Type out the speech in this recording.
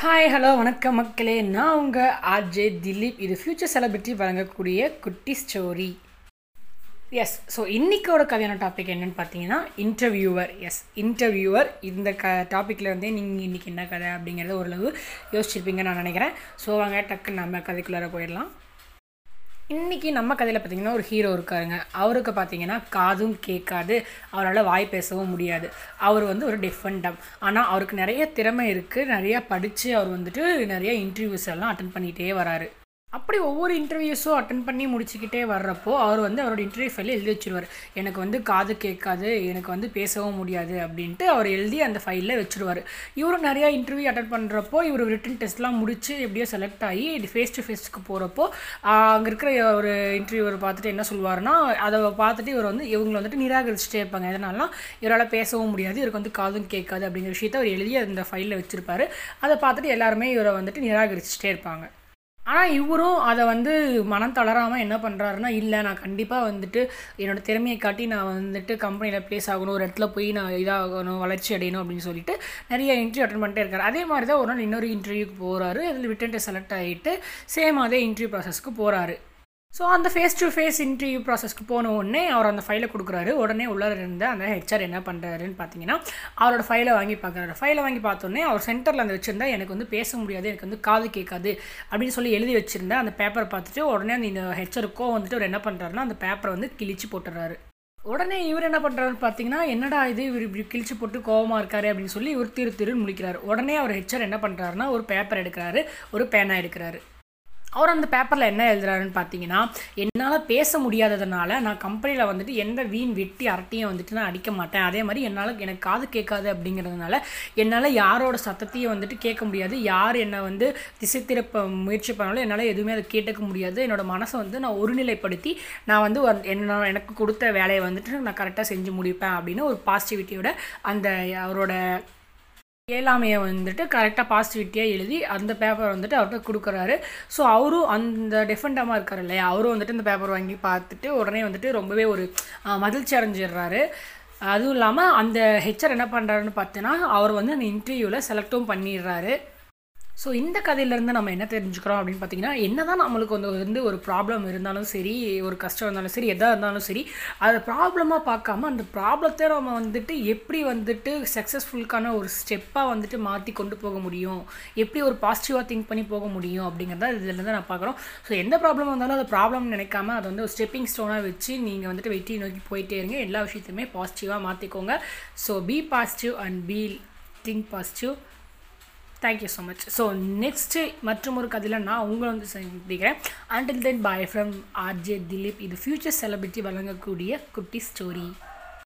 Hi hello வணக்கம் மக்களே. நான் உங்கள் ஆர்ஜே திலீப். இது ஃப்யூச்சர் செலிபிரிட்டி வழங்கக்கூடிய குட்டி ஸ்டோரி எஸ் ஸோ இன்றைக்கோட கதையான டாபிக் என்னென்னு பார்த்தீங்கன்னா இன்டர்வியூவர் எஸ் இன்டர்வியூவர் இந்த க டாப்பிக்கில் இருந்தே நீங்கள் இன்றைக்கி என்ன கதை அப்படிங்கிறத ஓரளவு யோசிச்சிருப்பீங்கன்னு நான் நினைக்கிறேன். ஸோ வாங்க டக்குன்னு நம்ம கதைக்குள்ளார போயிடலாம். இன்றைக்கி நம்ம கதையில் பார்த்தீங்கன்னா ஒரு ஹீரோ இருக்காருங்க. அவருக்கு பார்த்தீங்கன்னா காதும் கேட்காது. அவரால் வாய் பேசவும் முடியாது. அவர் வந்து ஒரு டிஃபண்டம் ஆனால் அவருக்கு நிறைய திறமை இருக்குது நிறையா படித்து அவர் வந்துட்டு நிறைய இன்டர்வியூஸ் எல்லாம் அட்டன் பண்ணிகிட்டே வராரு. அப்படி ஒவ்வொரு இன்டர்வியூஸும் அட்டன் பண்ணி முடிச்சுக்கிட்டே வர்றப்போ அவர் வந்து அவரோட இன்டர்வியூ ஃபைலில் எழுதி வச்சுருவார். எனக்கு வந்து காது கேட்காது எனக்கு வந்து பேசவும் முடியாது அப்படின்ட்டு அவர் எழுதி அந்த ஃபைலில் வச்சுருவார். இவரும் நிறையா இன்டர்வியூ அட்டன் பண்ணுறப்போ இவர் ரிட்டன் டெஸ்ட்லாம் முடித்து எப்படியோ செலக்ட் ஆகி ஃபேஸ் டு ஃபேஸ்க்கு போகிறப்போ அங்கே இருக்கிற ஒரு இன்டர்வியூவர் பார்த்துட்டு என்ன சொல்லுவாருன்னா அதை பார்த்துட்டு இவர் வந்து இவங்களை வந்துட்டு நிராகரிச்சுட்டே இருப்பாங்க. எதனாலாம் இவரால் பேசவும் முடியாது இவருக்கு வந்து காதும் கேட்காது அப்படிங்கிற விஷயத்த அவர் எழுதி அந்த ஃபைலில் வச்சுருப்பாரு. அதை பார்த்துட்டு எல்லாருமே இவரை வந்துட்டு நிராகரிச்சுட்டே இருப்பாங்க. ஆனால் இவரும் அதை வந்து மனம் தளராமல் என்ன பண்ணுறாருன்னா இல்லை நான் கண்டிப்பாக வந்துட்டு என்னோடய திறமையை காட்டி நான் வந்துட்டு கம்பெனியில் ப்ளேஸ் ஆகணும் ஒரு இடத்துல போய் நான் இதாகணும் வளர்ச்சி அடையணும் அப்படின்னு சொல்லிட்டு நிறைய இன்டர்வியூ அட்டன் பண்ணிட்டே இருக்காரு. அதே மாதிரி தான் ஒரு நாள் இன்னொரு இன்டர்வியூக்கு போகிறாரு அதில் விட்டன்ட்டு செலக்ட் ஆகிட்டு சேம் அதே இன்டர்வியூ ப்ராசஸ்க்கு போகிறாரு ஸோ அந்த ஃபேஸ் டு ஃபேஸ் இன்டர்வியூ ப்ராசஸ்க்கு போன உடனே அவர் அந்த ஃபைலை கொடுக்குறாரு. உடனே உள்ளே இருந்த அந்த ஹெச்ஆர் என்ன பண்ணுறாருன்னு பார்த்தீங்கன்னா அவரோட ஃபைலை வாங்கி பார்க்குறாரு ஃபைலை வாங்கி பார்த்தோன்னே அவர் சென்டரில் அந்த வச்சுருந்தா எனக்கு வந்து பேச முடியாது எனக்கு வந்து காது கேட்காது அப்படின்னு சொல்லி எழுதி வச்சுருந்தா அந்த பேப்பரை பார்த்துட்டு உடனே அந்த ஹெச்ஆருக்கோ வந்துட்டு அவர் என்ன பண்ணுறாருன்னா அந்த பேப்பரை வந்து கிழிச்சு போட்டுறாரு. உடனே இவர் என்ன பண்ணுறாருன்னு பார்த்தீங்கன்னா என்னடா இது? இவர் இப்படி கிழிச்சு போட்டு கோவமாக இருக்காரு அப்படின்னு சொல்லி இவர் திரு திருன்னு முடிக்கிறார் உடனே அவர் ஹெச்ஆர் என்ன பண்ணுறாருன்னா ஒரு பேப்பர் எடுக்கிறாரு ஒரு பேனா எடுக்கிறாரு. அவர் அந்த பேப்பரில் என்ன எழுதுறாருன்னு பார்த்தீங்கன்னா என்னால் பேச முடியாததுனால நான் கம்பெனியில் வந்துட்டு எந்த வீண் வெட்டி அரட்டையும் வந்துட்டு நான் அடிக்க மாட்டேன். அதே மாதிரி என்னால் எனக்கு காது கேட்காது அப்படிங்கிறதுனால என்னால் யாரோட சத்தத்தையும் வந்துட்டு கேட்க முடியாது. யார் என்னை வந்து திசை திருப்ப முயற்சி பண்ணாலும் என்னால் எதுவுமே அதை கேட்டுக்க முடியாது. என்னோடய மனசை வந்து நான் ஒருநிலைப்படுத்தி நான் வந்து என்ன எனக்கு கொடுத்த வேலையை வந்துட்டு நான் கரெக்டாக செஞ்சு முடிப்பேன். அப்படின்னு ஒரு பாசிட்டிவிட்டியோட அந்த அவரோட ஏழாமையை வந்துட்டு கரெக்டாக பாசிட்டிவிட்டியாக எழுதி அந்த பேப்பர் வந்துட்டு அவர்கிட்ட கொடுக்குறாரு. ஸோ அவரும் அந்த டிஃபெண்டமாக இருக்கார் இல்லையா? அவரும் வந்துட்டு இந்த பேப்பர் வாங்கி பார்த்துட்டு உடனே வந்துட்டு ரொம்பவே ஒரு மகிழ்ச்சி அடைஞ்சிடுறாரு. அதுவும் இல்லாமல் அந்த ஹெச்ஆர் என்ன பண்ணுறாருன்னு பார்த்தீங்கன்னா அவர் வந்து அந்த இன்டர்வியூவில் செலக்டும் பண்ணிடுறாரு. ஸோ இந்த கதையிலேருந்து நம்ம என்ன தெரிஞ்சுக்கிறோம் அப்படின்னு பார்த்தீங்கன்னா என்ன தான் நம்மளுக்கு வந்து வந்து ஒரு ப்ராப்ளம் இருந்தாலும் சரி ஒரு கஷ்டம் இருந்தாலும் சரி எதாக இருந்தாலும் சரி அதை ப்ராப்ளமாக பார்க்காம அந்த ப்ராப்ளத்தை நம்ம வந்துட்டு எப்படி வந்துட்டு சக்ஸஸ்ஃபுல்கான ஒரு ஸ்டெப்பாக வந்துட்டு மாற்றி கொண்டு போக முடியும்? எப்படி ஒரு பாசிட்டிவாக திங்க் பண்ணி போக முடியும்? அப்படிங்கிறத இதுலேருந்து நான் பார்க்குறோம். ஸோ எந்த ப்ராப்ளம் வந்தாலும் அதை ப்ராப்ளம் நினைக்காம அதை வந்து ஒரு ஸ்டெப்பிங் ஸ்டோனாக வச்சு நீங்கள் வந்துட்டு வெற்றி நோக்கி போயிட்டே இருங்க. எல்லா விஷயத்தையுமே பாசிட்டிவாக மாற்றிக்கோங்க so be positive and be think positive thank you so much so next மற்றும் ஒரு கதையில் நான் உங்களை வந்து சந்திக்கிறேன். Until then bye from RJ Dileep இது ஃப்யூச்சர் செலிபிரிட்டி வழங்கக்கூடிய குட்டி ஸ்டோரி